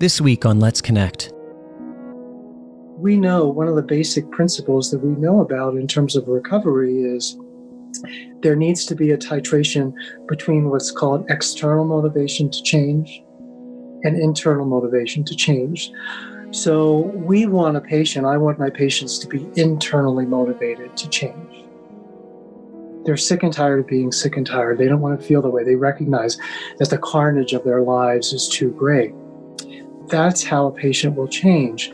This week on Let's Connect. We know one of the basic principles that we know about in terms of recovery is there needs to be a titration between what's called external motivation to change and internal motivation to change. So we want a patient, I want my patients to be internally motivated to change. They're sick and tired of being sick and tired. They don't want to feel the way. They recognize that the carnage of their lives is too great. That's how a patient will change.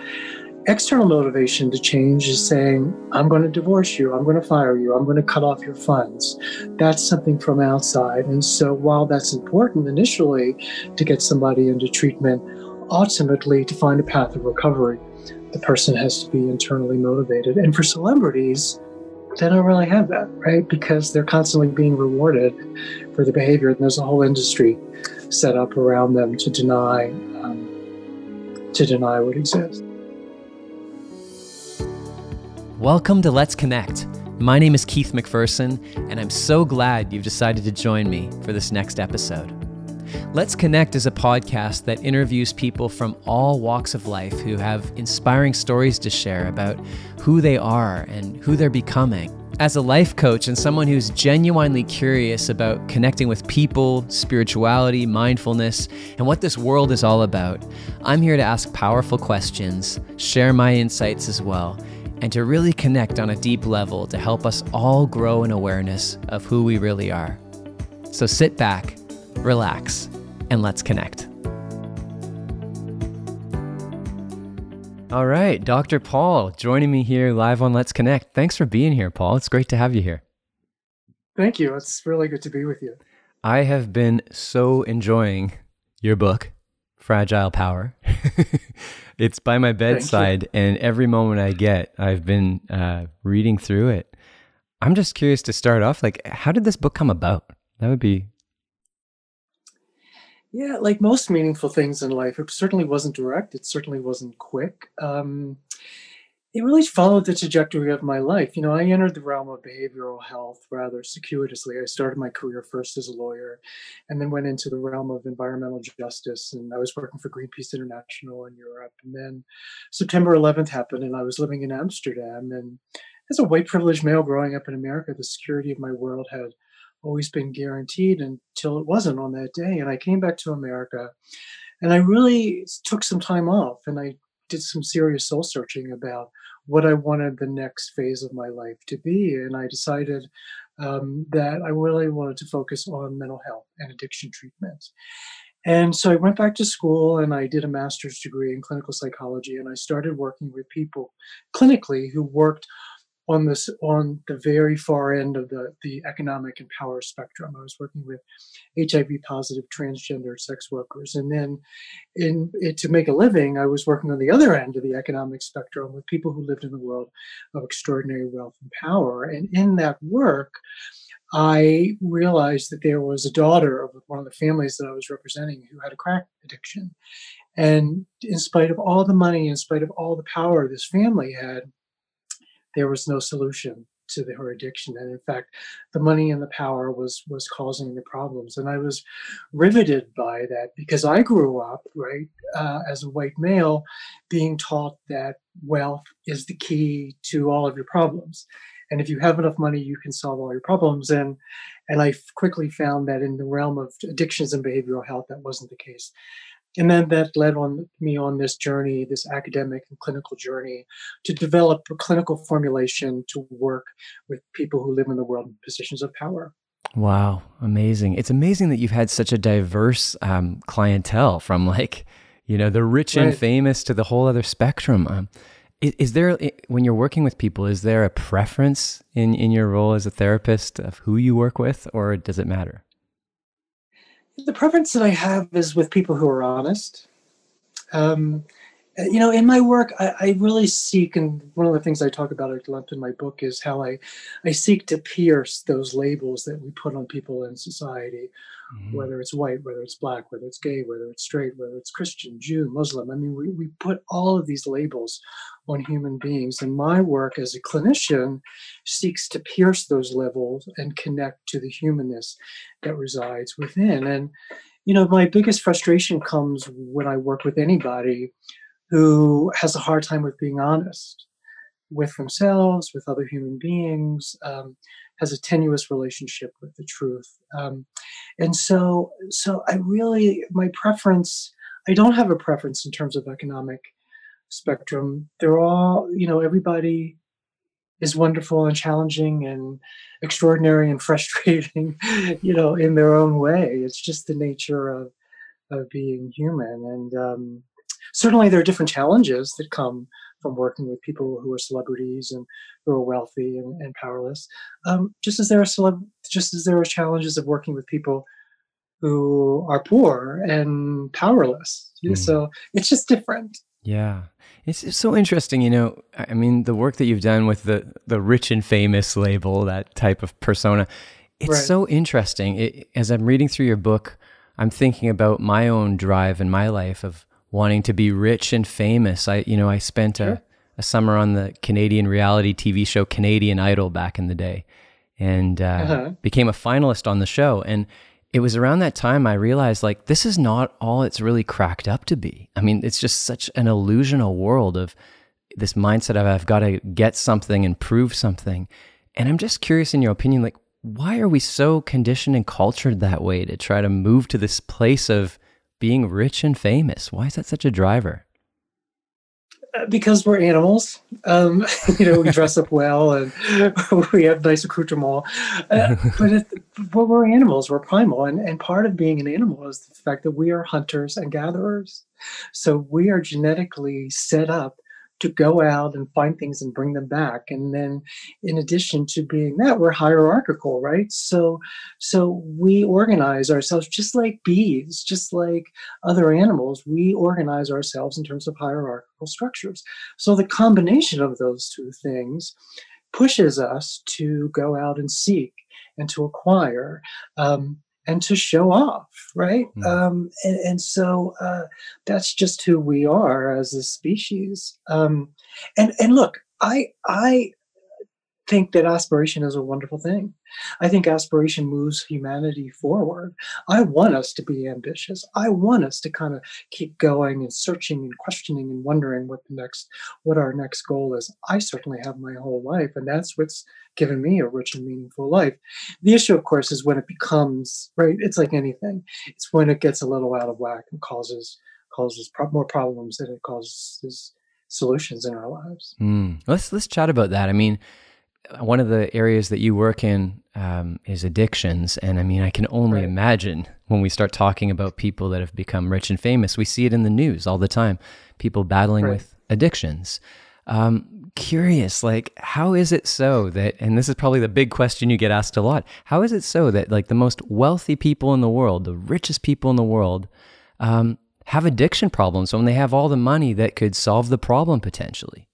External motivation to change is saying, I'm going to divorce you, I'm going to fire you, I'm going to cut off your funds. That's something from outside. And so, while that's important initially to get somebody into treatment, ultimately to find a path of recovery, the person has to be internally motivated. And for celebrities, they don't really have that, right? Because they're constantly being rewarded for the behavior, and there's a whole industry set up around them to deny um, to deny what exists. Welcome to Let's Connect. My name is Keith McPherson, and I'm so glad you've decided to join me for this next episode. Let's Connect is a podcast that interviews people from all walks of life who have inspiring stories to share about who they are and who they're becoming. As a life coach and someone who's genuinely curious about connecting with people, spirituality, mindfulness, and what this world is all about, I'm here to ask powerful questions, share my insights as well, and to really connect on a deep level to help us all grow in awareness of who we really are. So sit back, relax, and let's connect. All right, Dr. Paul joining me here live on Let's Connect. Thanks for being here, Paul. It's great to have you here. Thank you. It's really good to be with you. I have been so enjoying your book, Fragile Power. it's by my bedside, and every moment I get, I've been uh, reading through it. I'm just curious to start off. Like, how did this book come about? That would be yeah, like most meaningful things in life, it certainly wasn't direct. It certainly wasn't quick. Um, it really followed the trajectory of my life. You know, I entered the realm of behavioral health rather circuitously. I started my career first as a lawyer and then went into the realm of environmental justice. And I was working for Greenpeace International in Europe. And then September 11th happened, and I was living in Amsterdam. And as a white privileged male growing up in America, the security of my world had always been guaranteed until it wasn't on that day. And I came back to America and I really took some time off and I did some serious soul searching about what I wanted the next phase of my life to be. And I decided um, that I really wanted to focus on mental health and addiction treatment. And so I went back to school and I did a master's degree in clinical psychology and I started working with people clinically who worked on this on the very far end of the the economic and power spectrum. I was working with HIV positive transgender sex workers, and then in to make a living, I was working on the other end of the economic spectrum with people who lived in the world of extraordinary wealth and power. And in that work, I realized that there was a daughter of one of the families that I was representing who had a crack addiction. And in spite of all the money, in spite of all the power this family had, there was no solution to the, her addiction. And in fact the money and the power was was causing the problems. And i was riveted by that because i grew up right uh, as a white male being taught that wealth is the key to all of your problems. And if you have enough money you can solve all your problems. And and i quickly found that in the realm of addictions and behavioral health that wasn't the case and then that led on me on this journey, this academic and clinical journey, to develop a clinical formulation to work with people who live in the world in positions of power. Wow, amazing! It's amazing that you've had such a diverse um, clientele, from like you know the rich right. and famous to the whole other spectrum. Um, is, is, there when you're working with people, is there a preference in in your role as a therapist of who you work with, or does it matter? The preference that I have is with people who are honest. Um, you know, in my work, I, I, really seek, and one of the things I talk about at length in my book is how I, I seek to pierce those labels that we put on people in society, mm-hmm. whether it's white, whether it's black, whether it's gay, whether it's straight, whether it's Christian, Jew, Muslim. I mean, we, we put all of these labels on human beings. And my work as a clinician seeks to pierce those levels and connect to the humanness that resides within. And you know, my biggest frustration comes when I work with anybody who has a hard time with being honest with themselves, with other human beings, um, has a tenuous relationship with the truth. Um, and so, so I really, my preference, I don't have a preference in terms of economic spectrum. They're all, you know, everybody is wonderful and challenging and extraordinary and frustrating, you know, in their own way. It's just the nature of of being human. And um, certainly, there are different challenges that come from working with people who are celebrities and who are wealthy and, and powerless. Um, just as there are celeb- just as there are challenges of working with people who are poor and powerless. Mm. So it's just different. Yeah. It's, it's so interesting, you know. I mean, the work that you've done with the the rich and famous label, that type of persona, it's right. so interesting. It, as I'm reading through your book, I'm thinking about my own drive in my life of wanting to be rich and famous. I, you know, I spent sure. a, a summer on the Canadian reality TV show Canadian Idol back in the day, and uh, uh-huh. became a finalist on the show. And it was around that time I realized like this is not all it's really cracked up to be. I mean, it's just such an illusional world of this mindset of I've got to get something and prove something. And I'm just curious in your opinion, like, why are we so conditioned and cultured that way to try to move to this place of being rich and famous? Why is that such a driver? because we're animals. Um, you know, we dress up well and we have nice accoutrements. Uh, but, it, but we're animals, we're primal. And, and part of being an animal is the fact that we are hunters and gatherers. So we are genetically set up to go out and find things and bring them back. And then in addition to being that we're hierarchical right? So so we organize ourselves just like bees just like other animals. We organize ourselves in terms of hierarchical structures. So the combination of those two things pushes us to go out and seek and to acquire um, and to show off, right? Mm. Um, and, and, so uh, that's just who we are as a species. Um, and and look, I I think that aspiration is a wonderful thing. I think aspiration moves humanity forward. I want us to be ambitious. I want us to kind of keep going and searching and questioning and wondering what the next, what our next goal is. I certainly have my whole life, and that's what's given me a rich and meaningful life. The issue, of course, is when it becomes right. It's like anything. It's when it gets a little out of whack and causes causes pro- more problems than it causes solutions in our lives. Mm. Let's let's chat about that. I mean one of the areas that you work in um, is addictions. And I mean, I can only right. imagine when we start talking about people that have become rich and famous, we see it in the news all the time people battling right. with addictions. Um, curious, like, how is it so that, and this is probably the big question you get asked a lot, how is it so that, like, the most wealthy people in the world, the richest people in the world, um, have addiction problems when they have all the money that could solve the problem potentially?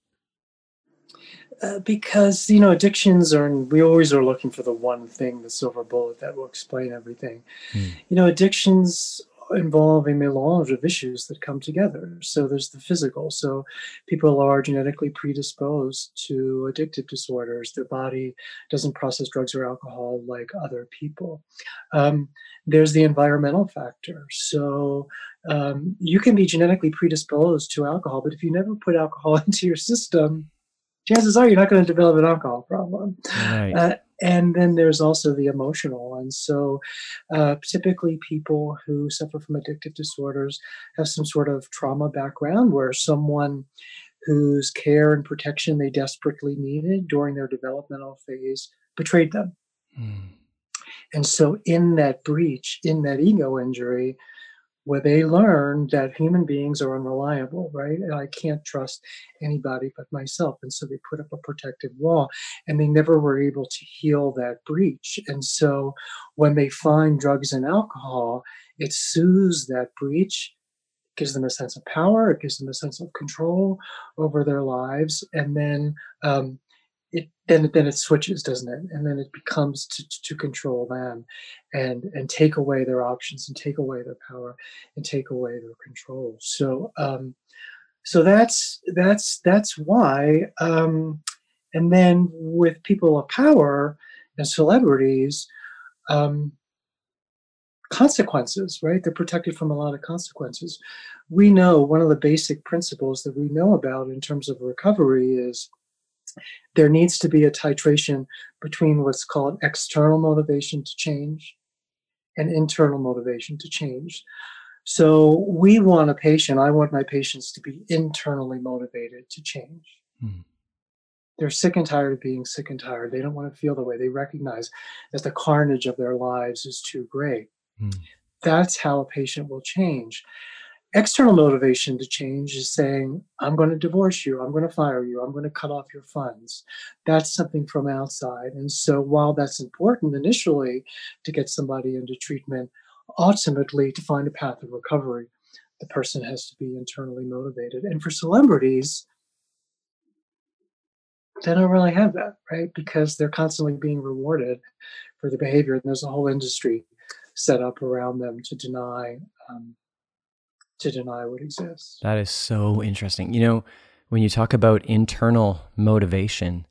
Uh, because you know addictions are we always are looking for the one thing the silver bullet that will explain everything. Mm. you know addictions involve a melange of issues that come together. So there's the physical. So people are genetically predisposed to addictive disorders. Their body doesn't process drugs or alcohol like other people. Um, there's the environmental factor. So um, you can be genetically predisposed to alcohol but if you never put alcohol into your system chances are you're not going to develop an alcohol problem. Right. Uh, and then there's also the emotional. And so uh, typically people who suffer from addictive disorders have some sort of trauma background where someone whose care and protection they desperately needed during their developmental phase betrayed them. Mm. And so, in that breach, in that ego injury, where they learn that human beings are unreliable, right? And I can't trust anybody but myself. And so they put up a protective wall and they never were able to heal that breach. And so when they find drugs and alcohol, it soothes that breach, gives them a sense of power, it gives them a sense of control over their lives. And then um, it then then it switches, doesn't it? And then it becomes to, to control them, and and take away their options, and take away their power, and take away their control. So um, so that's that's that's why. Um, and then with people of power and celebrities, um, consequences, right? They're protected from a lot of consequences. We know one of the basic principles that we know about in terms of recovery is there needs to be a titration between what's called external motivation to change and internal motivation to change. So we want a patient, I want my patients to be internally motivated to change. Hmm. They're sick and tired of being sick and tired. They don't want to feel the way they recognize that the carnage of their lives is too great. Hmm. That's how a patient will change. External motivation to change is saying, I'm going to divorce you, I'm going to fire you, I'm going to cut off your funds. That's something from outside. And so, while that's important initially to get somebody into treatment, ultimately to find a path of recovery, the person has to be internally motivated. And for celebrities, they don't really have that, right? Because they're constantly being rewarded for their behavior. And there's a whole industry set up around them to deny um, to deny what exists. That is so interesting. You know, when you talk about internal motivation,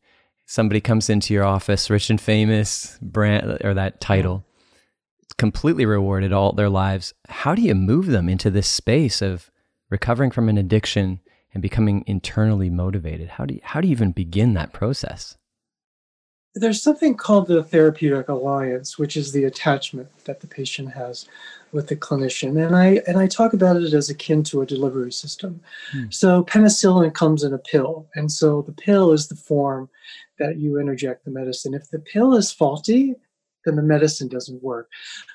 somebody comes into your office, rich and famous, brand or that title, completely rewarded all their lives. How do you move them into this space of recovering from an addiction and becoming internally motivated? How do you, how do you even begin that process? There's something called the therapeutic alliance, which is the attachment that the patient has with the clinician, and I and I talk about it as akin to a delivery system. Hmm. So penicillin comes in a pill, and so the pill is the form that you interject the medicine. If the pill is faulty, then the medicine doesn't work.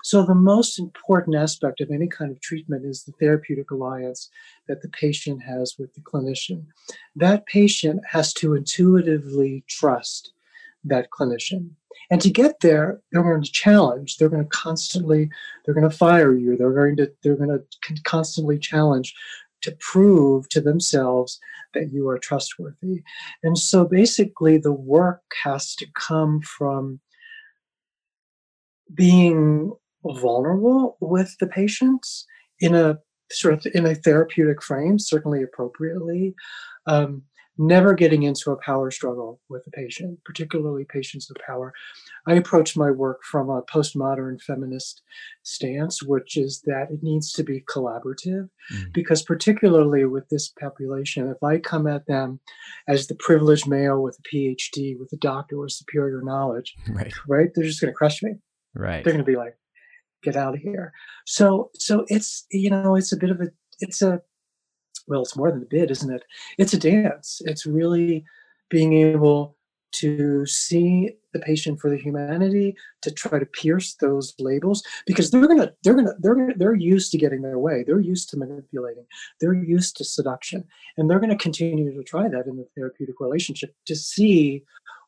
So, the most important aspect of any kind of treatment is the therapeutic alliance that the patient has with the clinician. That patient has to intuitively trust that clinician. And to get there, they're going to challenge. They're going to constantly, they're going to fire you. They're going to, they're going to constantly challenge to prove to themselves that you are trustworthy. And so basically, the work has to come from being vulnerable with the patients in a sort of in a therapeutic frame, certainly appropriately. Um, never getting into a power struggle with the patient, particularly patients of power. I approach my work from a postmodern feminist stance, which is that it needs to be collaborative, mm. because particularly with this population, if I come at them as the privileged male with a PhD, with a doctor with superior knowledge, right, right they're just going to crush me. Right. They're going to be like, get out of here. So, so it's, you know, it's a bit of a, it's a, well, it's more than a bid, isn't it? It's a dance. It's really being able to see the patient for the humanity to try to pierce those labels because they're gonna they're gonna they're gonna, they're used to getting their way they're used to manipulating they're used to seduction and they're going to continue to try that in the therapeutic relationship to see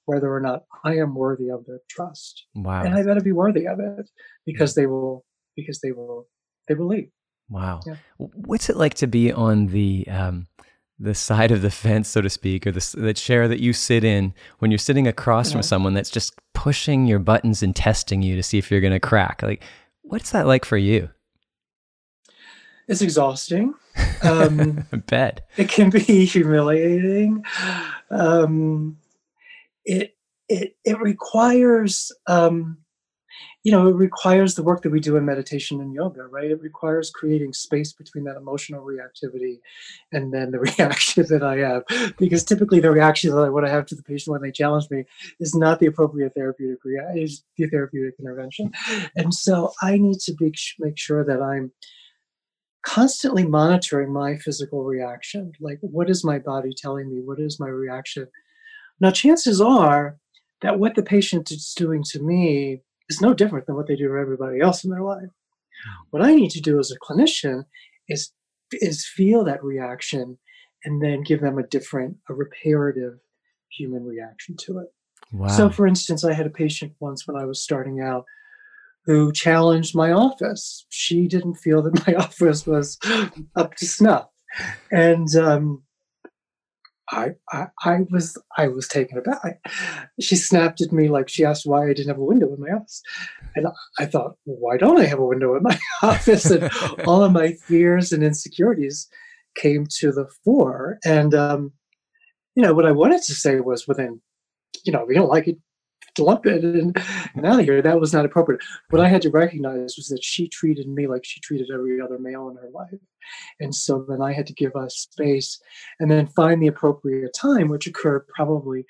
whether or not I am worthy of their trust. Wow. And I better be worthy of it because they will because they will they will leave. Wow. Yeah. What's it like to be on the um, the side of the fence, so to speak, or the, the chair that you sit in when you're sitting across yeah. from someone that's just pushing your buttons and testing you to see if you're going to crack? Like, what's that like for you? It's exhausting. Um, I bet. It can be humiliating. Um, it it it requires um, you know it requires the work that we do in meditation and yoga right? It requires creating space between that emotional reactivity and then the reaction that i have. Because typically the reaction that i want to have to the patient when they challenge me is not the appropriate therapeutic rea- is the therapeutic intervention. And so i need to be, make sure that i'm constantly monitoring my physical reaction. Like what is my body telling me? What is my reaction? Now, chances are that what the patient is doing to me is no different than what they do for everybody else in their life. What I need to do as a clinician is is feel that reaction and then give them a different, a reparative human reaction to it. Wow. So, for instance, I had a patient once when I was starting out who challenged my office. She didn't feel that my office was up to snuff. And um, I, I, I was I was taken aback. She snapped at me like she asked why I didn't have a window in my office, and I thought, why don't I have a window in my office? And all of my fears and insecurities came to the fore. And um, you know what I wanted to say was, within, you know, if you don't like it, lump it and, and out of here. That was not appropriate. What I had to recognize was that she treated me like she treated every other male in her life. And so then I had to give us space and then find the appropriate time, which occurred probably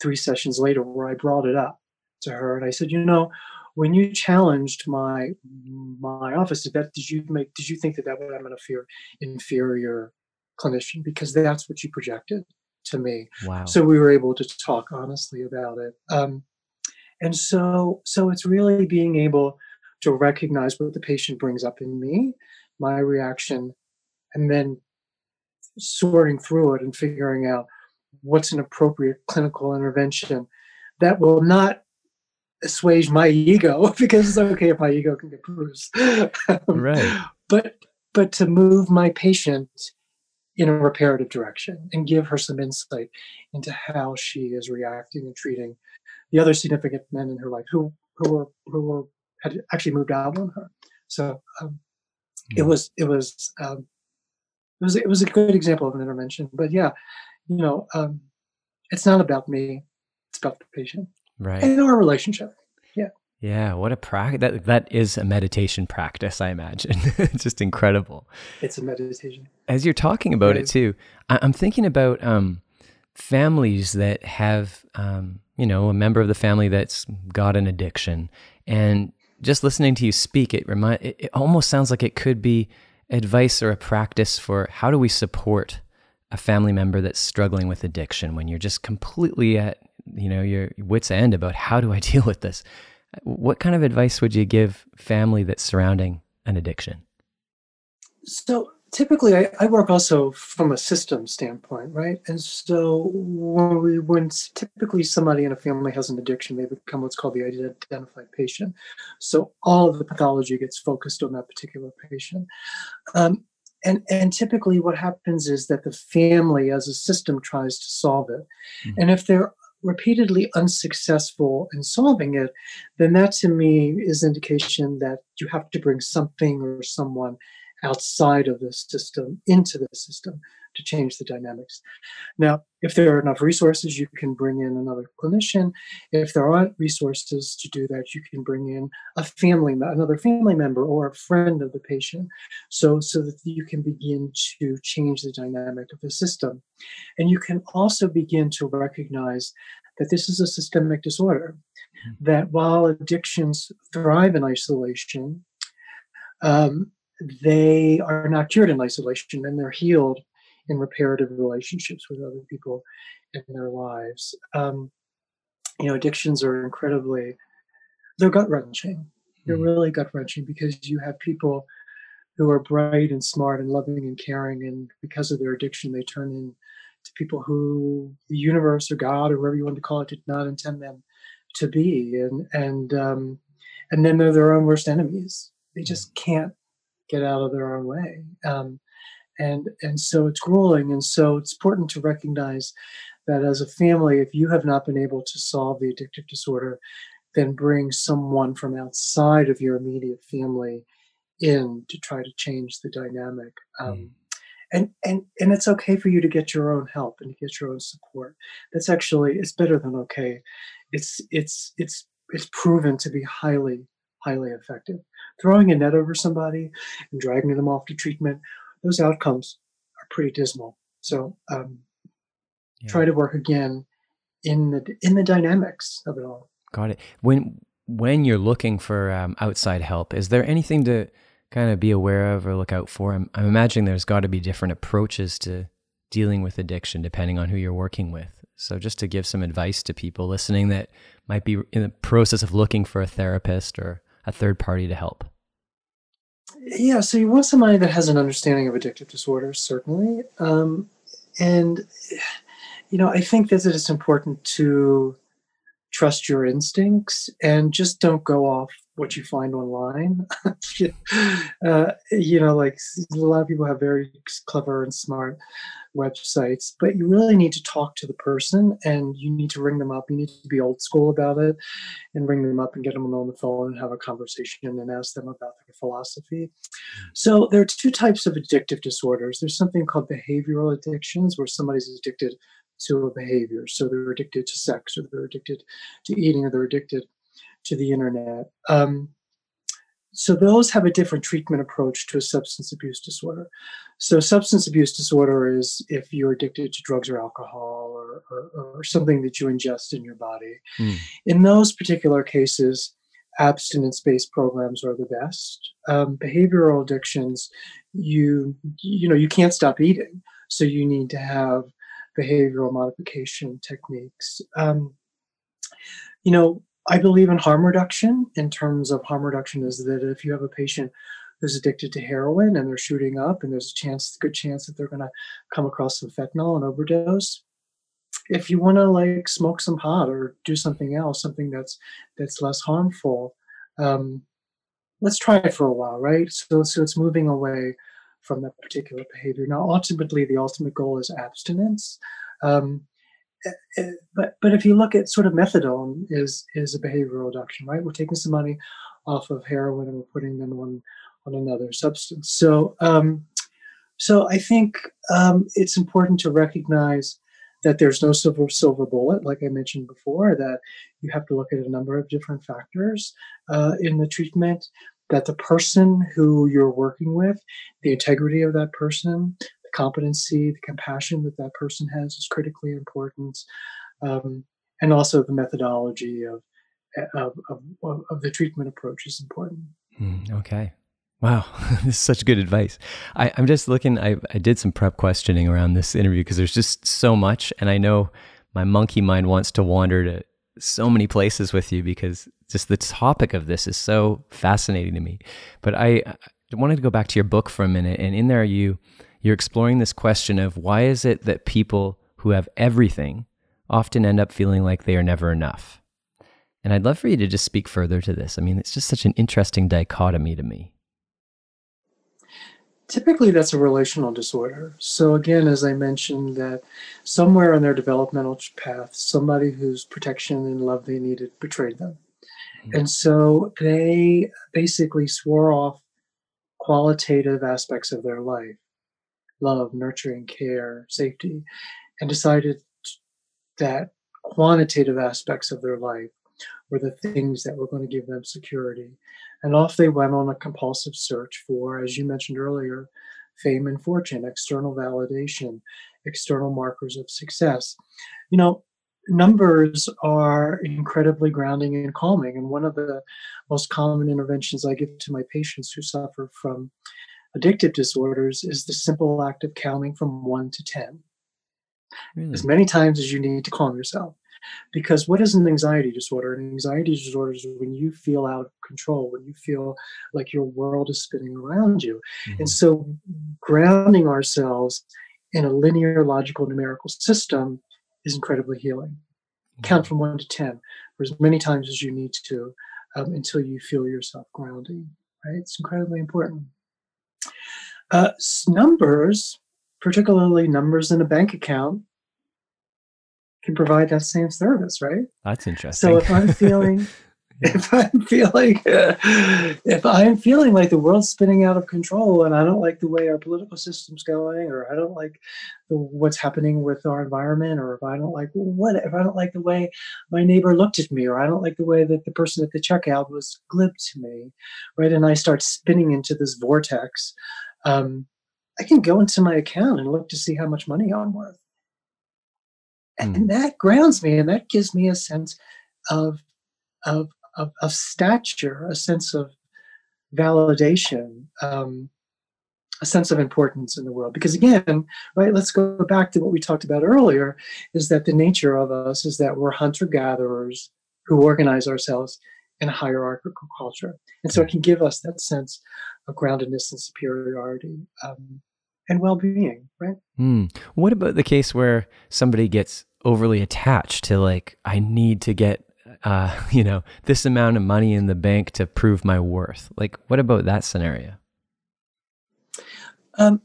three sessions later, where I brought it up to her and I said, you know, when you challenged my my office, did that did you make did you think that that would I'm an inferior inferior clinician because that's what you projected to me. Wow. So we were able to talk honestly about it. Um, and so so it's really being able to recognize what the patient brings up in me, my reaction, and then sorting through it and figuring out what's an appropriate clinical intervention that will not assuage my ego because it's okay if my ego can get bruised. right. But but to move my patient in a reparative direction and give her some insight into how she is reacting and treating the other significant men in her life who who were who were had actually moved out on her. So um, it hmm. was it was um, it was it was a good example of an intervention. But yeah, you know, um, it's not about me; it's about the patient, right? And our relationship. Yeah. Yeah, what a practice. That that is a meditation practice, I imagine. it's just incredible. It's a meditation. As you're talking about it, it too, I, am thinking about um, families that have, um, you know, a member of the family that's got an addiction, and just listening to you speak, it remind it, it almost sounds like it could be advice or a practice for how do we support a family member that's struggling with addiction when you're just completely at you know your wits end about how do I deal with this what kind of advice would you give family that's surrounding an addiction? So typically I, I, work also from a system standpoint, right? And so when, we, when typically somebody in a family has an addiction, they become what's called the identified patient. So all of the pathology gets focused on that particular patient. Um, and, and typically what happens is that the family as a system tries to solve it. Mm-hmm. And if they're repeatedly unsuccessful in solving it, then that to me is indication that you have to bring something or someone outside of the system into the system to change the dynamics. Now, if there are enough resources, you can bring in another clinician. If there aren't resources to do that, you can bring in a family, another family member or a friend of the patient, so so that you can begin to change the dynamic of the system. And you can also begin to recognize that this is a systemic disorder. Mm-hmm. That while addictions thrive in isolation, um, they are not cured in isolation and they're healed in reparative relationships with other people in their lives. Um, you know, addictions are incredibly, they're gut wrenching. They're mm. really gut wrenching because you have people who are bright and smart and loving and caring, and because of their addiction, they turn into people who the universe or God or whatever you want to call it did not intend them to be, and and um, and then they're their own worst enemies. They just can't get out of their own way. Um, and and so it's grueling and so it's important to recognize that as a family if you have not been able to solve the addictive disorder then bring someone from outside of your immediate family in to try to change the dynamic um, mm. and and and it's okay for you to get your own help and to get your own support that's actually it's better than okay it's it's it's it's proven to be highly highly effective throwing a net over somebody and dragging them off to treatment those outcomes are pretty dismal. So um, yeah. try to work again in the in the dynamics of it all. Got it. When when you're looking for um, outside help, is there anything to kind of be aware of or look out for? I'm, I'm imagining there's got to be different approaches to dealing with addiction depending on who you're working with. So just to give some advice to people listening that might be in the process of looking for a therapist or a third party to help. Yeah, so you want somebody that has an understanding of addictive disorders, certainly. Um, and, you know, I think that it's important to trust your instincts and just don't go off what you find online. uh, you know, like a lot of people have very clever and smart websites, but you really need to talk to the person and you need to ring them up. You need to be old school about it and ring them up and get them on the phone and have a conversation and ask them about their philosophy. So there are two types of addictive disorders. There's something called behavioral addictions where somebody's addicted to a behavior. So they're addicted to sex, or they're addicted to eating, or they're addicted to the internet. Um, so those have a different treatment approach to a substance abuse disorder. So substance abuse disorder is if you're addicted to drugs or alcohol or, or, or something that you ingest in your body. Mm. In those particular cases, abstinence-based programs are the best. Um, behavioral addictions, you you know you can't stop eating, so you need to have behavioral modification techniques. Um, you know, I believe in harm reduction. In terms of harm reduction, is that if you have a patient who's addicted to heroin and they're shooting up, and there's a chance, good chance that they're going to come across some fentanyl and overdose. If you want to like smoke some pot or do something else, something that's that's less harmful, um, let's try it for a while, right? So so it's moving away from that particular behavior. Now, ultimately, the ultimate goal is abstinence. Um, but but if you look at sort of methadone is is a behavioral reduction, right? We're taking some money off of heroin and we're putting them on on another substance. So um, so I think um, it's important to recognize that there's no silver silver bullet, like I mentioned before. That you have to look at a number of different factors uh, in the treatment that the person who you're working with, the integrity of that person, the competency, the compassion that that person has is critically important, um, and also the methodology of, of, of, of, the treatment approach is important. Mm, okay. Wow, this is such good advice. I, am just looking, I, I did some prep questioning around this interview because there's just so much. And I know my monkey mind wants to wander to so many places with you because just the topic of this is so fascinating to me. But I, I wanted to go back to your book for a minute, and in there you you're exploring this question of why is it that people who have everything often end up feeling like they are never enough. And I'd love for you to just speak further to this. I mean, it's just such an interesting dichotomy to me. Typically, that's a relational disorder. So, again, as I mentioned, that somewhere on their developmental path, somebody whose protection and love they needed betrayed them. Mm-hmm. And so they basically swore off qualitative aspects of their life love, nurturing, care, safety and decided that quantitative aspects of their life were the things that were going to give them security. And off they went on a compulsive search for, as you mentioned earlier, fame and fortune, external validation, external markers of success. You know, numbers are incredibly grounding and calming. And one of the most common interventions I give to my patients who suffer from addictive disorders is the simple act of counting from one to 10. Really? As many times as you need to calm yourself. Because what is an anxiety disorder? An anxiety disorder is when you feel out of control, when you feel like your world is spinning around you. Mm-hmm. And so grounding ourselves in a linear, logical, numerical system is incredibly healing. Mm-hmm. Count from one to 10 for as many times as you need to um, until you feel yourself grounding, right? It's incredibly important. Uh, numbers, particularly numbers in a bank account, can provide that same service, right? That's interesting. So if I'm feeling, if I'm feeling, if I'm feeling like the world's spinning out of control, and I don't like the way our political system's going, or I don't like the, what's happening with our environment, or if I don't like what, if I don't like the way my neighbor looked at me, or I don't like the way that the person at the checkout was glib to me, right? And I start spinning into this vortex. Um, I can go into my account and look to see how much money I'm worth and, and that grounds me and that gives me a sense of, of, of, of stature, a sense of validation, um, a sense of importance in the world. Because again, right, let's go back to what we talked about earlier, is that the nature of us is that we're hunter-gatherers who organize ourselves in a hierarchical culture. And so it can give us that sense of groundedness and superiority. Um, and well-being right mm. what about the case where somebody gets overly attached to like I need to get uh, you know this amount of money in the bank to prove my worth. Like, what about that scenario? Um,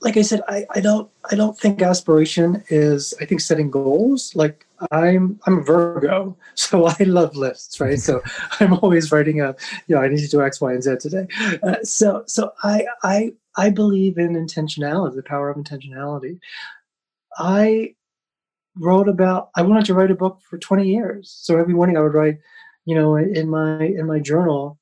like I said, I, I don't I don't think aspiration is. I think setting goals. Like I'm I'm a Virgo, so I love lists, right? so I'm always writing a you know I need to do X, Y, and Z today. Uh, so so I I I believe in intentionality, the power of intentionality. I wrote about I wanted to write a book for 20 years. So every morning I would write, you know, in my in my journal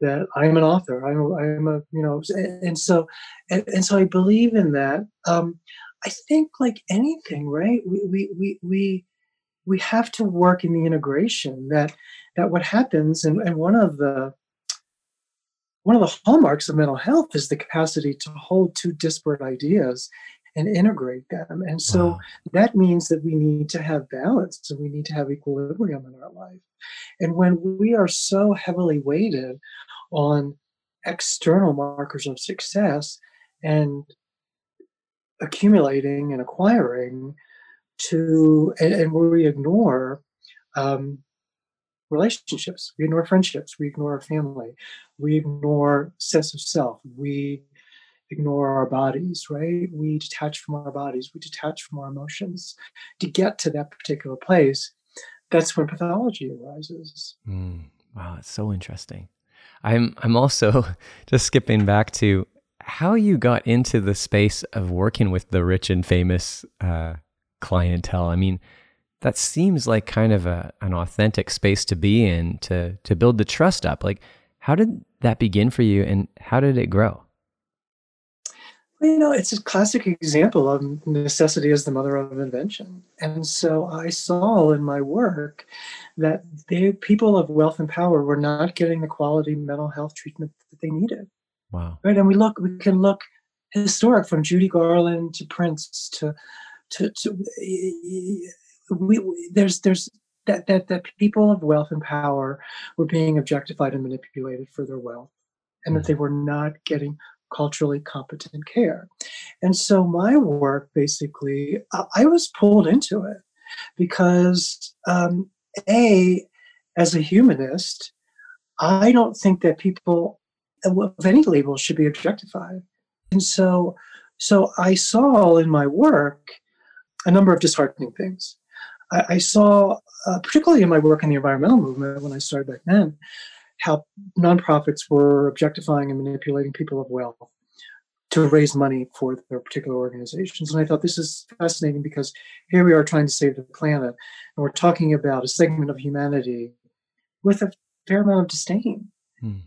that I'm an author. I'm I'm a you know, and so and, and so I believe in that. Um, I think like anything, right? We we we we we have to work in the integration that that what happens and, and one of the one of the hallmarks of mental health is the capacity to hold two disparate ideas and integrate them. And so wow. that means that we need to have balance and we need to have equilibrium in our life. And when we are so heavily weighted on external markers of success and accumulating and acquiring to, and, and we ignore um, relationships, we ignore friendships, we ignore our family, we ignore sense of self, we ignore our bodies, right? We detach from our bodies, we detach from our emotions to get to that particular place. That's when pathology arises. Mm, wow, it's so interesting. I'm I'm also just skipping back to how you got into the space of working with the rich and famous uh, clientele. I mean, that seems like kind of a, an authentic space to be in to to build the trust up. Like, how did that begin for you, and how did it grow? Well, you know, it's a classic example of necessity as the mother of invention. And so I saw in my work that the people of wealth and power were not getting the quality mental health treatment that they needed. Wow. Right. And we look, we can look historic from Judy Garland to Prince to, to, to we, there's, there's, that, that, that people of wealth and power were being objectified and manipulated for their wealth and that mm. they were not getting culturally competent care. And so my work basically, I was pulled into it because, um, A, as a humanist, I don't think that people of any label should be objectified. And so, so I saw in my work a number of disheartening things. I, I saw, uh, particularly in my work in the environmental movement when I started back then, how nonprofits were objectifying and manipulating people of wealth to raise money for their particular organizations. And I thought this is fascinating because here we are trying to save the planet, and we're talking about a segment of humanity with a fair amount of disdain. Hmm.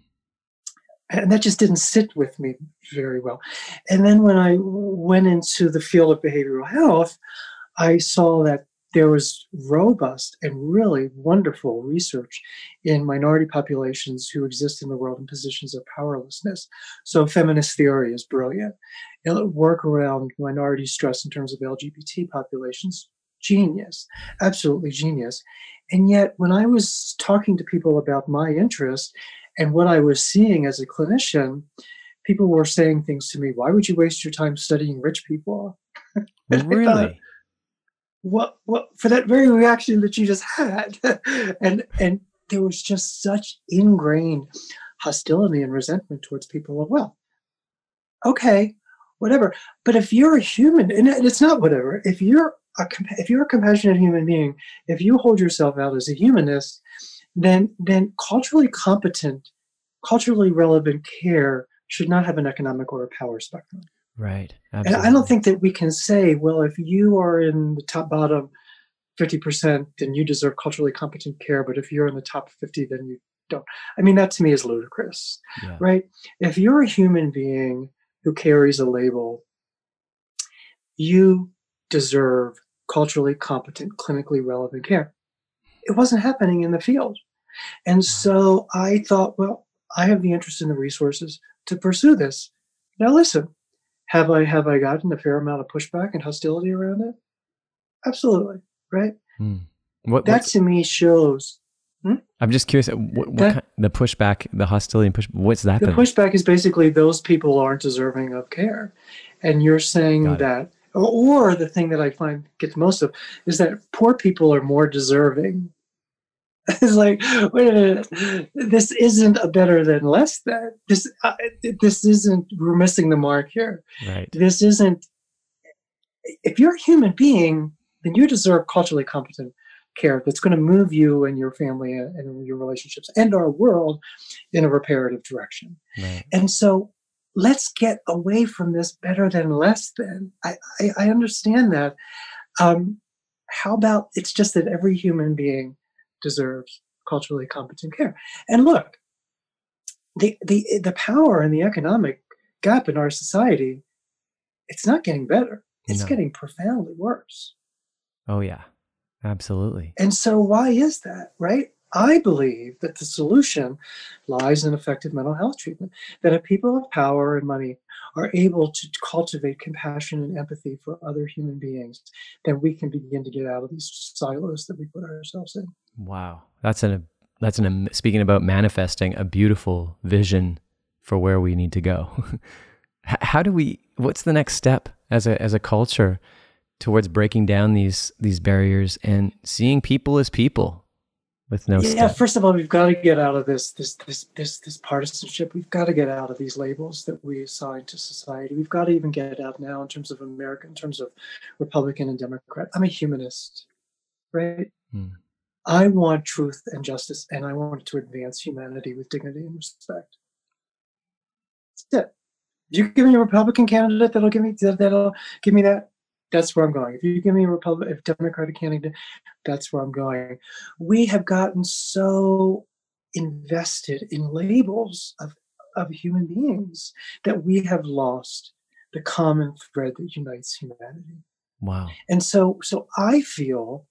And that just didn't sit with me very well. And then when I went into the field of behavioral health, I saw that there was robust and really wonderful research in minority populations who exist in the world in positions of powerlessness. So feminist theory is brilliant. It'll work around minority stress in terms of LGBT populations. Genius, absolutely genius. And yet, when I was talking to people about my interest and what I was seeing as a clinician, people were saying things to me. Why would you waste your time studying rich people? Uh, really? what what for that very reaction that you just had and and there was just such ingrained hostility and resentment towards people of wealth okay whatever but if you're a human and it's not whatever if you're a if you're a compassionate human being if you hold yourself out as a humanist then then culturally competent culturally relevant care should not have an economic or a power spectrum Right. Absolutely. And I don't think that we can say, well, if you are in the top bottom 50%, then you deserve culturally competent care. But if you're in the top 50, then you don't. I mean, that to me is ludicrous, yeah. right? If you're a human being who carries a label, you deserve culturally competent, clinically relevant care. It wasn't happening in the field. And so I thought, well, I have the interest in the resources to pursue this. Now, listen, have I have I gotten a fair amount of pushback and hostility around it? Absolutely, right? Hmm. What that to me shows. Hmm? I'm just curious. What, what that, kind, the pushback, the hostility, and push. What's that? The then? pushback is basically those people aren't deserving of care, and you're saying that, or, or the thing that I find gets most of is that poor people are more deserving it's like wait a minute this isn't a better than less than this uh, this isn't we're missing the mark here. Right. This isn't if you're a human being then you deserve culturally competent care that's going to move you and your family and your relationships and our world in a reparative direction. Right. and so let's get away from this better than less than. I i, I understand that. Um, how about it's just that every human being deserves culturally competent care? And look, the the the power and the economic gap in our society, it's not getting better. It's no. getting profoundly worse. Oh yeah. Absolutely. And so why is that, right? I believe that the solution lies in effective mental health treatment. That if people of power and money are able to cultivate compassion and empathy for other human beings, then we can begin to get out of these silos that we put ourselves in. Wow, that's an that's an speaking about manifesting a beautiful vision for where we need to go. How do we? What's the next step as a as a culture towards breaking down these these barriers and seeing people as people? With no yeah first of all we've got to get out of this this this this this partisanship. We've got to get out of these labels that we assign to society. We've got to even get out now in terms of america in terms of republican and democrat. I'm a humanist right? Hmm. i want truth and justice and i want to advance humanity with dignity and respect. That's it. You give me a republican candidate that'll give me that'll give me that that's where I'm going. If you give me a Republican, if Democratic candidate, that's where I'm going. We have gotten so invested in labels of, of human beings that we have lost the common thread that unites humanity. Wow. And so so I feel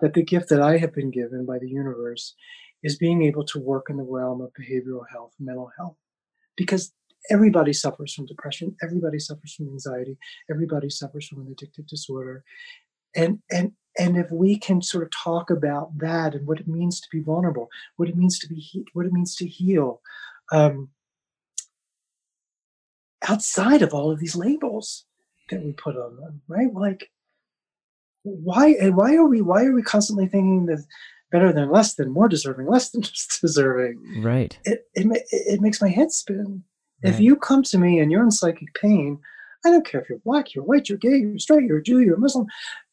that the gift that I have been given by the universe is being able to work in the realm of behavioral health, mental health. Because everybody suffers from depression everybody suffers from anxiety everybody suffers from an addictive disorder. And and and if we can sort of talk about that and what it means to be vulnerable what it means to be he- what it means to heal um, outside of all of these labels that we put on them right? Like why and why are we why are we constantly thinking that better than less than more deserving less than just deserving? Right. It it, it makes my head spin if you come to me and you're in psychic pain, I don't care if you're black, you're white, you're gay, you're straight, you're Jew, you're Muslim.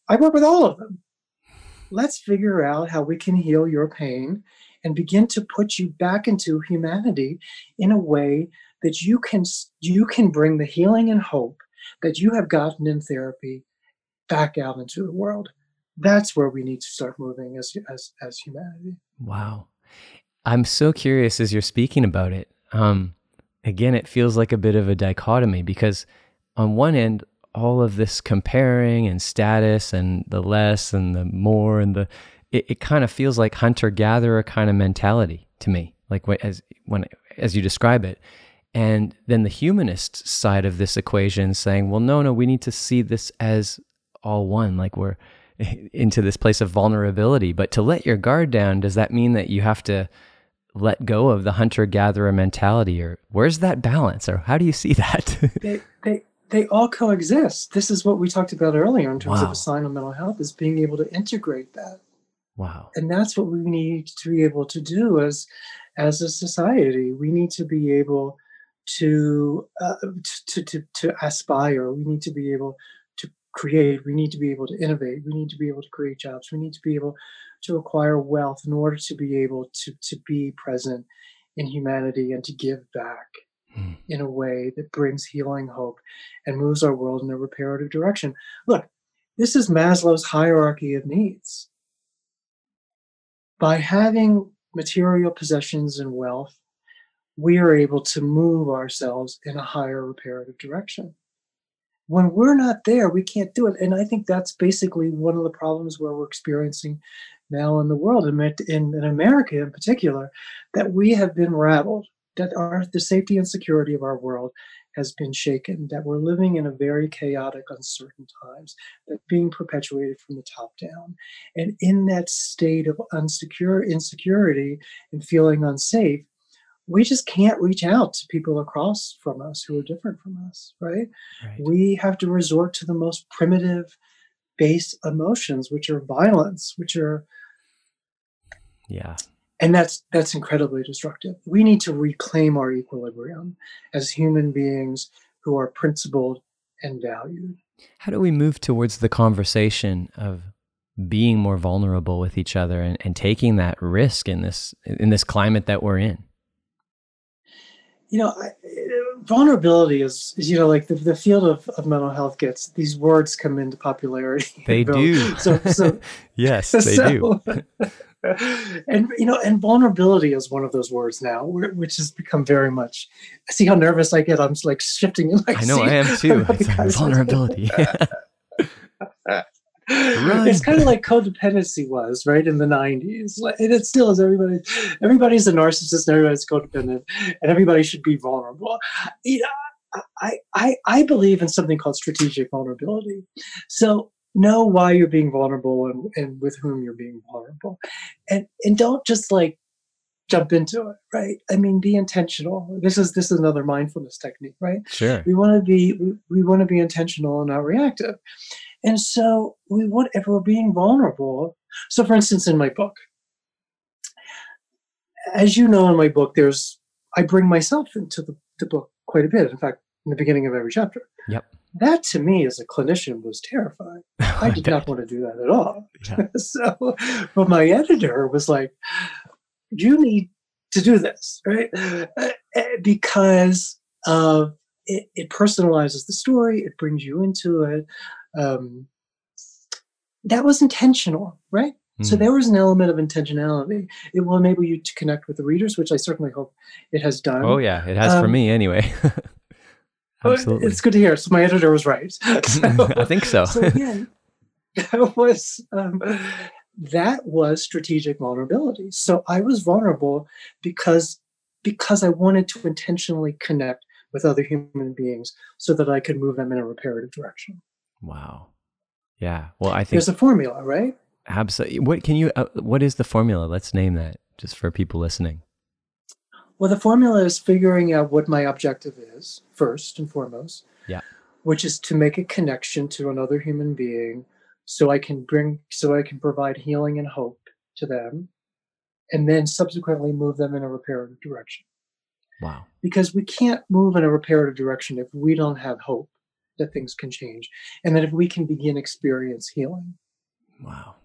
I work with all of them. Let's figure out how we can heal your pain and begin to put you back into humanity in a way that you can you can bring the healing and hope that you have gotten in therapy back out into the world. That's where we need to start moving as as as humanity. Wow. I'm so curious as you're speaking about it. Um, again, it feels like a bit of a dichotomy because on one end, all of this comparing and status and the less and the more and the it, it kind of feels like hunter gatherer kind of mentality to me like as when as you describe it. And then the humanist side of this equation saying well no no we need to see this as all one like we're into this place of vulnerability. But to let your guard down does that mean that you have to let go of the hunter gatherer mentality or where's that balance or how do you see that? They, they they all coexist. This is what we talked about earlier in terms wow. of a sign of mental health is being able to integrate that. Wow. And that's what we need to be able to do as as a society. We need to be able to uh, to, to to aspire. We need to be able to create. We need to be able to innovate. We need to be able to create jobs. We need to be able to acquire wealth in order to be able to, to be present in humanity and to give back mm. in a way that brings healing hope and moves our world in a reparative direction. Look, this is Maslow's hierarchy of needs. By having material possessions and wealth, we are able to move ourselves in a higher reparative direction when we're not there, we can't do it. And I think that's basically one of the problems where we're experiencing now in the world, in, in, America in particular, that we have been rattled, that our, the safety and security of our world has been shaken, that we're living in a very chaotic, uncertain times, that being perpetuated from the top down. And in that state of unsecure insecurity and feeling unsafe, we just can't reach out to people across from us who are different from us, right? right? We have to resort to the most primitive base emotions, which are violence, which are yeah. And that's that's incredibly destructive. We need to reclaim our equilibrium as human beings who are principled and valued. How do we move towards the conversation of being more vulnerable with each other and, and taking that risk in this in this climate that we're in? you know, I, vulnerability is, is, you know like the, the field of, of mental health gets these words come into popularity. They do. So so yes they so, do. and you know and vulnerability is one of those words now which has become very much I see how nervous i get? I'm like shifting in my i know i am too. vulnerability Run. It's kind of like codependency was right in the '90s, and it still is. Everybody, everybody's a narcissist, and everybody's codependent, and everybody should be vulnerable. You know, I, I, I believe in something called strategic vulnerability. So know why you're being vulnerable and, and with whom you're being vulnerable, and and don't just like jump into it right i mean be intentional this is this is another mindfulness technique right sure we want to be we, we want to be intentional and not reactive and so we would, if we're being vulnerable. So, for instance, in my book, as you know, in my book, there's I bring myself into the, the book quite a bit. In fact, in the beginning of every chapter. Yep. That to me, as a clinician, was terrifying. I did not want to do that at all. Yeah. so, but my editor was like, "You need to do this, right? Uh, uh, because of it, it personalizes the story. It brings you into it um, that was intentional, right? Mm. So hmm. there was an element of intentionality. It will enable you to connect with the readers, which I certainly hope it has done. Oh yeah, it has um, for me anyway. Absolutely, it's good to hear. So my editor was right. So, I think so. so again, that was um, that was strategic vulnerability. So I was vulnerable because because I wanted to intentionally connect with other human beings so that I could move them in a reparative direction. Wow. Yeah. Well, I think there's a formula, right? Absolutely. What can you? Uh, what is the formula? Let's name that just for people listening. Well, the formula is figuring out what my objective is first and foremost. Yeah. Which is to make a connection to another human being, so I can bring, so I can provide healing and hope to them, and then subsequently move them in a reparative direction. Wow. Because we can't move in a reparative direction if we don't have hope that things can change and that if we can begin experience healing. Wow.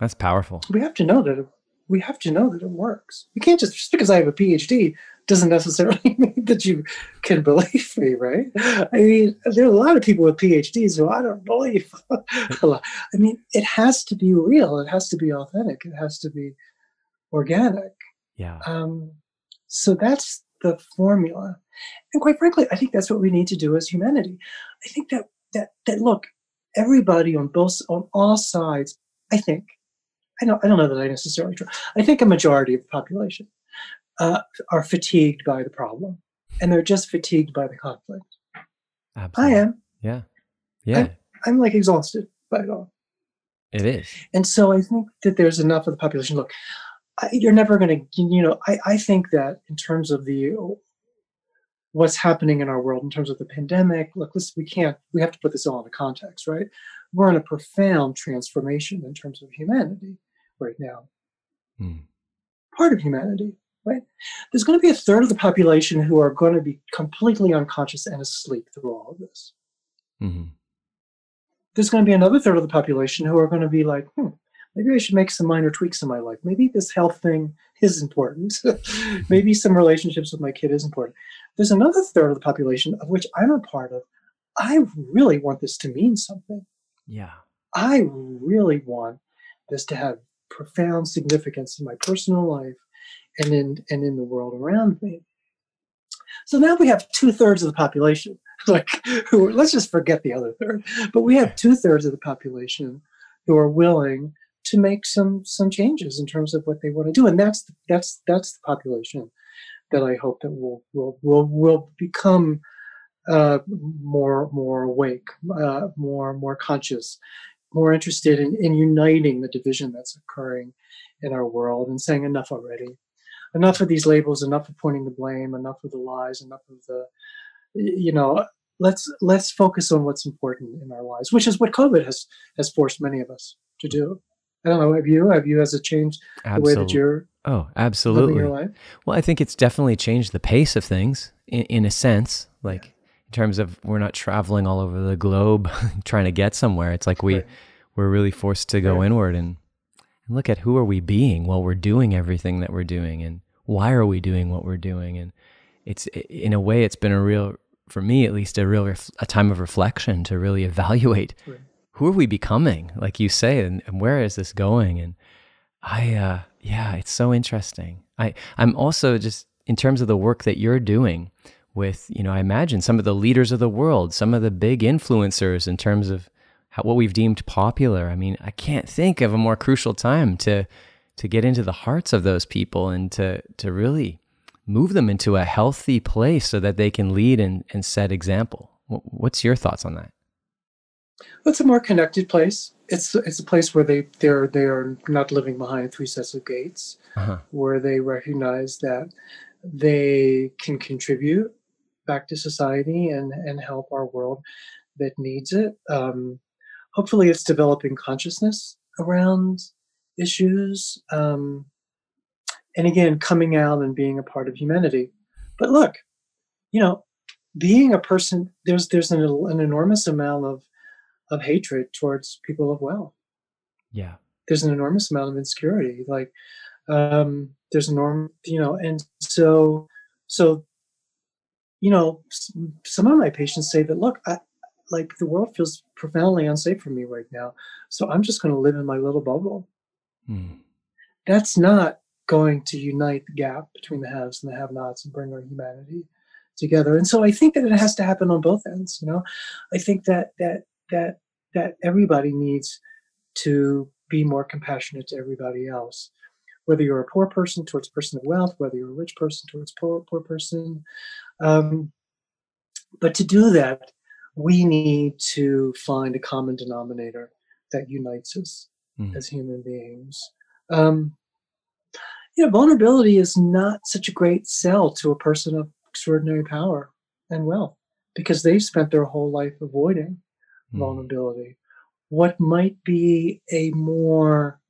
That's powerful. We have to know that it, we have to know that it works. You can't just just because i have a phd doesn't necessarily mean that you can believe me right? I mean there are a lot of people with phds who i don't believe i mean it has to be real. It has to be authentic. It has to be organic. Yeah. Um, so that's the formula and quite frankly, I think that's what we need to do as humanity. I think that that that look, everybody on both on all sides, I think, I don't I don't know that I necessarily true. I think a majority of the population uh, are fatigued by the problem, and they're just fatigued by the conflict. Absolutely. I am. Yeah. Yeah. I'm, I'm like exhausted by it all. It is. And so I think that there's enough of the population. Look, I, you're never going to, you know, I, I think that in terms of the what's happening in our world in terms of the pandemic. Look, this, we can't, we have to put this all into context, right? We're in a profound transformation in terms of humanity right now. Mm. Part of humanity, right? There's going to be a third of the population who are going to be completely unconscious and asleep through all of this. Mm-hmm. There's going to be another third of the population who are going to be like, hmm, maybe I should make some minor tweaks in my life. Maybe this health thing is important. maybe some relationships with my kid is important. There's another third of the population of which I'm a part of. I really want this to mean something. Yeah. I really want this to have profound significance in my personal life and in and in the world around me. So now we have two thirds of the population, like who let's just forget the other third, but we have two thirds of the population who are willing to make some some changes in terms of what they want to do, and that's that's that's the population that I hope that will will will will become uh, more more awake, uh, more more conscious, more interested in, in uniting the division that's occurring in our world and saying enough already, enough of these labels, enough of pointing the blame, enough of the lies, enough of the you know let's let's focus on what's important in our lives, which is what COVID has has forced many of us to do. I don't know. Have you? Have you? Has it changed Absolutely. the way that you're? Oh, absolutely. Well, I think it's definitely changed the pace of things in, in a sense. Like yeah. in terms of we're not traveling all over the globe trying to get somewhere. It's like we right. we're really forced to go right. inward and, and look at who are we being while we're doing everything that we're doing and why are we doing what we're doing and it's in a way it's been a real for me at least a real ref, a time of reflection to really evaluate right. Who are we becoming like you say and, and where is this going and i uh yeah it's so interesting i i'm also just in terms of the work that you're doing with you know i imagine some of the leaders of the world some of the big influencers in terms of how, what we've deemed popular i mean i can't think of a more crucial time to to get into the hearts of those people and to to really move them into a healthy place so that they can lead and, and set example. What's your thoughts on that? It's a more connected place. It's it's a place where they they're they are not living behind three sets of gates, uh-huh. where they recognize that they can contribute back to society and and help our world that needs it. Um, hopefully, it's developing consciousness around issues. Um, and again coming out and being a part of humanity but look you know being a person there's there's an, an enormous amount of of hatred towards people of wealth yeah there's an enormous amount of insecurity like um there's norm, you know and so so you know some of my patients say that look I, like the world feels profoundly unsafe for me right now so i'm just going to live in my little bubble hmm. that's not going to unite the gap between the haves and the have-nots and bring our humanity together. And so I think that it has to happen on both ends. You know, I think that that that that everybody needs to be more compassionate to everybody else. Whether you're a poor person towards a person of wealth, whether you're a rich person towards poor poor person, um, but to do that, we need to find a common denominator that unites us mm. as human beings. Um, you know, vulnerability is not such a great sell to a person of extraordinary power and wealth because they've spent their whole life avoiding mm. vulnerability. What might be a more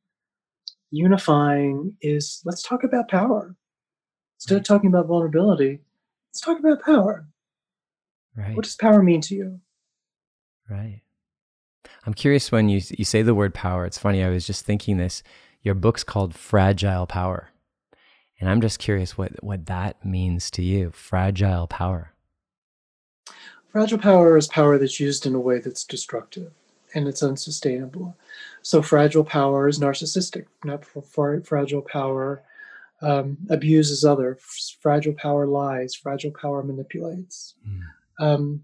unifying is let's talk about power. Instead of talking about vulnerability, let's talk about power. Right. What does power mean to you? Right. I'm curious when you you say the word power. It's funny. I was just thinking this. Your book's called Fragile Power. And I'm just curious what, what that means to you fragile power. Fragile power is power that's used in a way that's destructive and it's unsustainable. So, fragile power is narcissistic. Not for, fragile power um, abuses other. Fragile power lies. Fragile power manipulates. Mm. Um,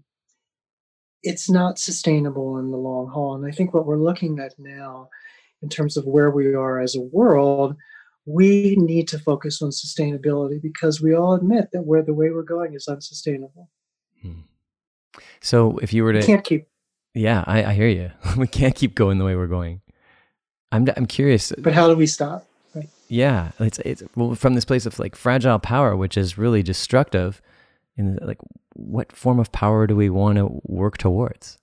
it's not sustainable in the long haul. And I think what we're looking at now, in terms of where we are as a world, we need to focus on sustainability because we all admit that where the way we're going is unsustainable. Hmm. So if you were to we can't keep Yeah, I, I hear you. we can't keep going the way we're going. I'm I'm curious. But how do we stop? Right? Yeah, it's it's well from this place of like fragile power, which is really destructive. And like, what form of power do we want to work towards?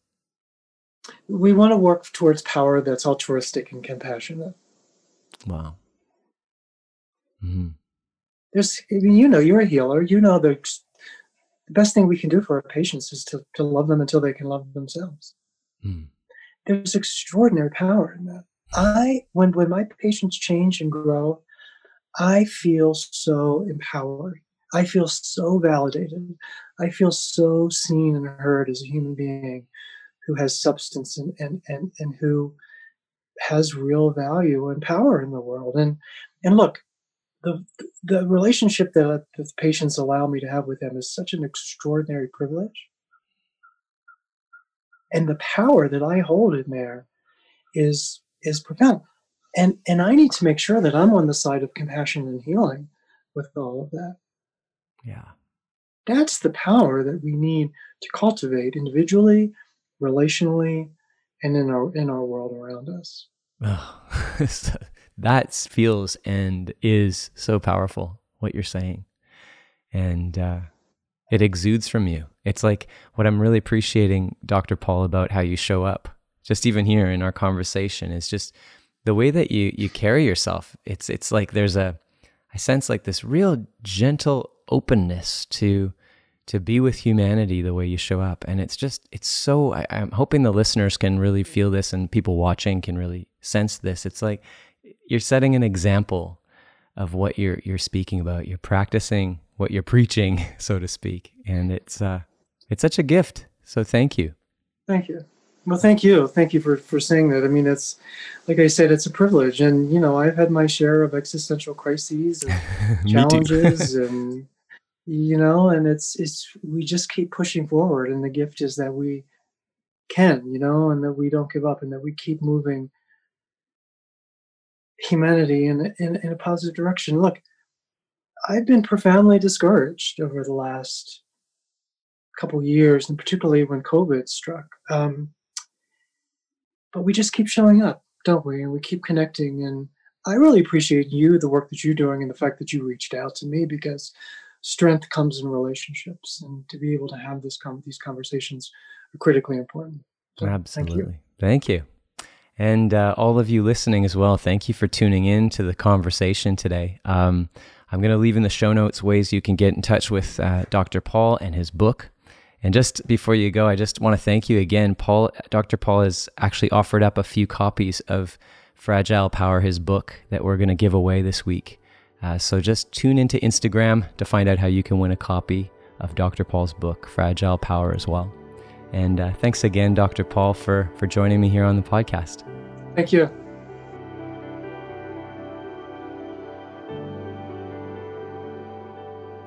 We want to work towards power that's altruistic and compassionate. Wow. Mm-hmm. There's, I mean, you know, you're a healer. You know the, the best thing we can do for our patients is to, to love them until they can love themselves. Mm. There's extraordinary power in that. I, when when my patients change and grow, I feel so empowered. I feel so validated. I feel so seen and heard as a human being who has substance and and and, and who has real value and power in the world. And and look, the the relationship that the patients allow me to have with them is such an extraordinary privilege. And the power that i hold in there is is profound. And and i need to make sure that i'm on the side of compassion and healing with all of that. Yeah. That's the power that we need to cultivate individually relationally and in our in our world around us. Oh, that feels and is so powerful what you're saying. And uh, it exudes from you. It's like what i'm really appreciating dr paul about how you show up just even here in our conversation is just the way that you you carry yourself. It's it's like there's a i sense like this real gentle openness to to be with humanity the way you show up. And it's just it's so I, i'm hoping the listeners can really feel this and people watching can really sense this. It's like you're setting an example of what you're you're speaking about. You're practicing what you're preaching, so to speak, and it's uh, it's such a gift. So thank you. Thank you. Well, thank you. Thank you for, for saying that. I mean, it's like I said, it's a privilege. And, you know, I've had my share of existential crises and challenges and, you know, and it's, it's, we just keep pushing forward. And the gift is that we can, you know, and that we don't give up and that we keep moving humanity in, in, in a positive direction. Look, I've been profoundly discouraged over the last couple years, and particularly when COVID struck. Um, but we just keep showing up, don't we? And we keep connecting. And I really appreciate you, the work that you're doing, and the fact that you reached out to me because strength comes in relationships, and to be able to have this com- these conversations are critically important. So, Absolutely. Thank you. Thank you. And uh, all of you listening as well, thank you for tuning in to the conversation today. Um, I'm going to leave in the show notes ways you can get in touch with uh, Dr. Paul and his book, and just before you go, I just want to thank you again. Paul, Dr. Paul has actually offered up a few copies of Fragile Power, his book that we're going to give away this week. Uh, so just tune into Instagram to find out how you can win a copy of Dr. Paul's book, Fragile Power, as well. And uh, thanks again, Dr. Paul, for, for joining me here on the podcast. Thank you.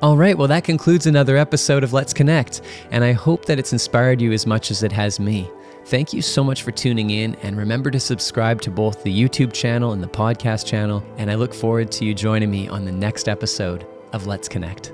All right, well, that concludes another episode of Let's Connect, and I hope that it's inspired you as much as it has me. Thank you so much for tuning in, and remember to subscribe to both the YouTube channel and the podcast channel. And I look forward to you joining me on the next episode of Let's Connect.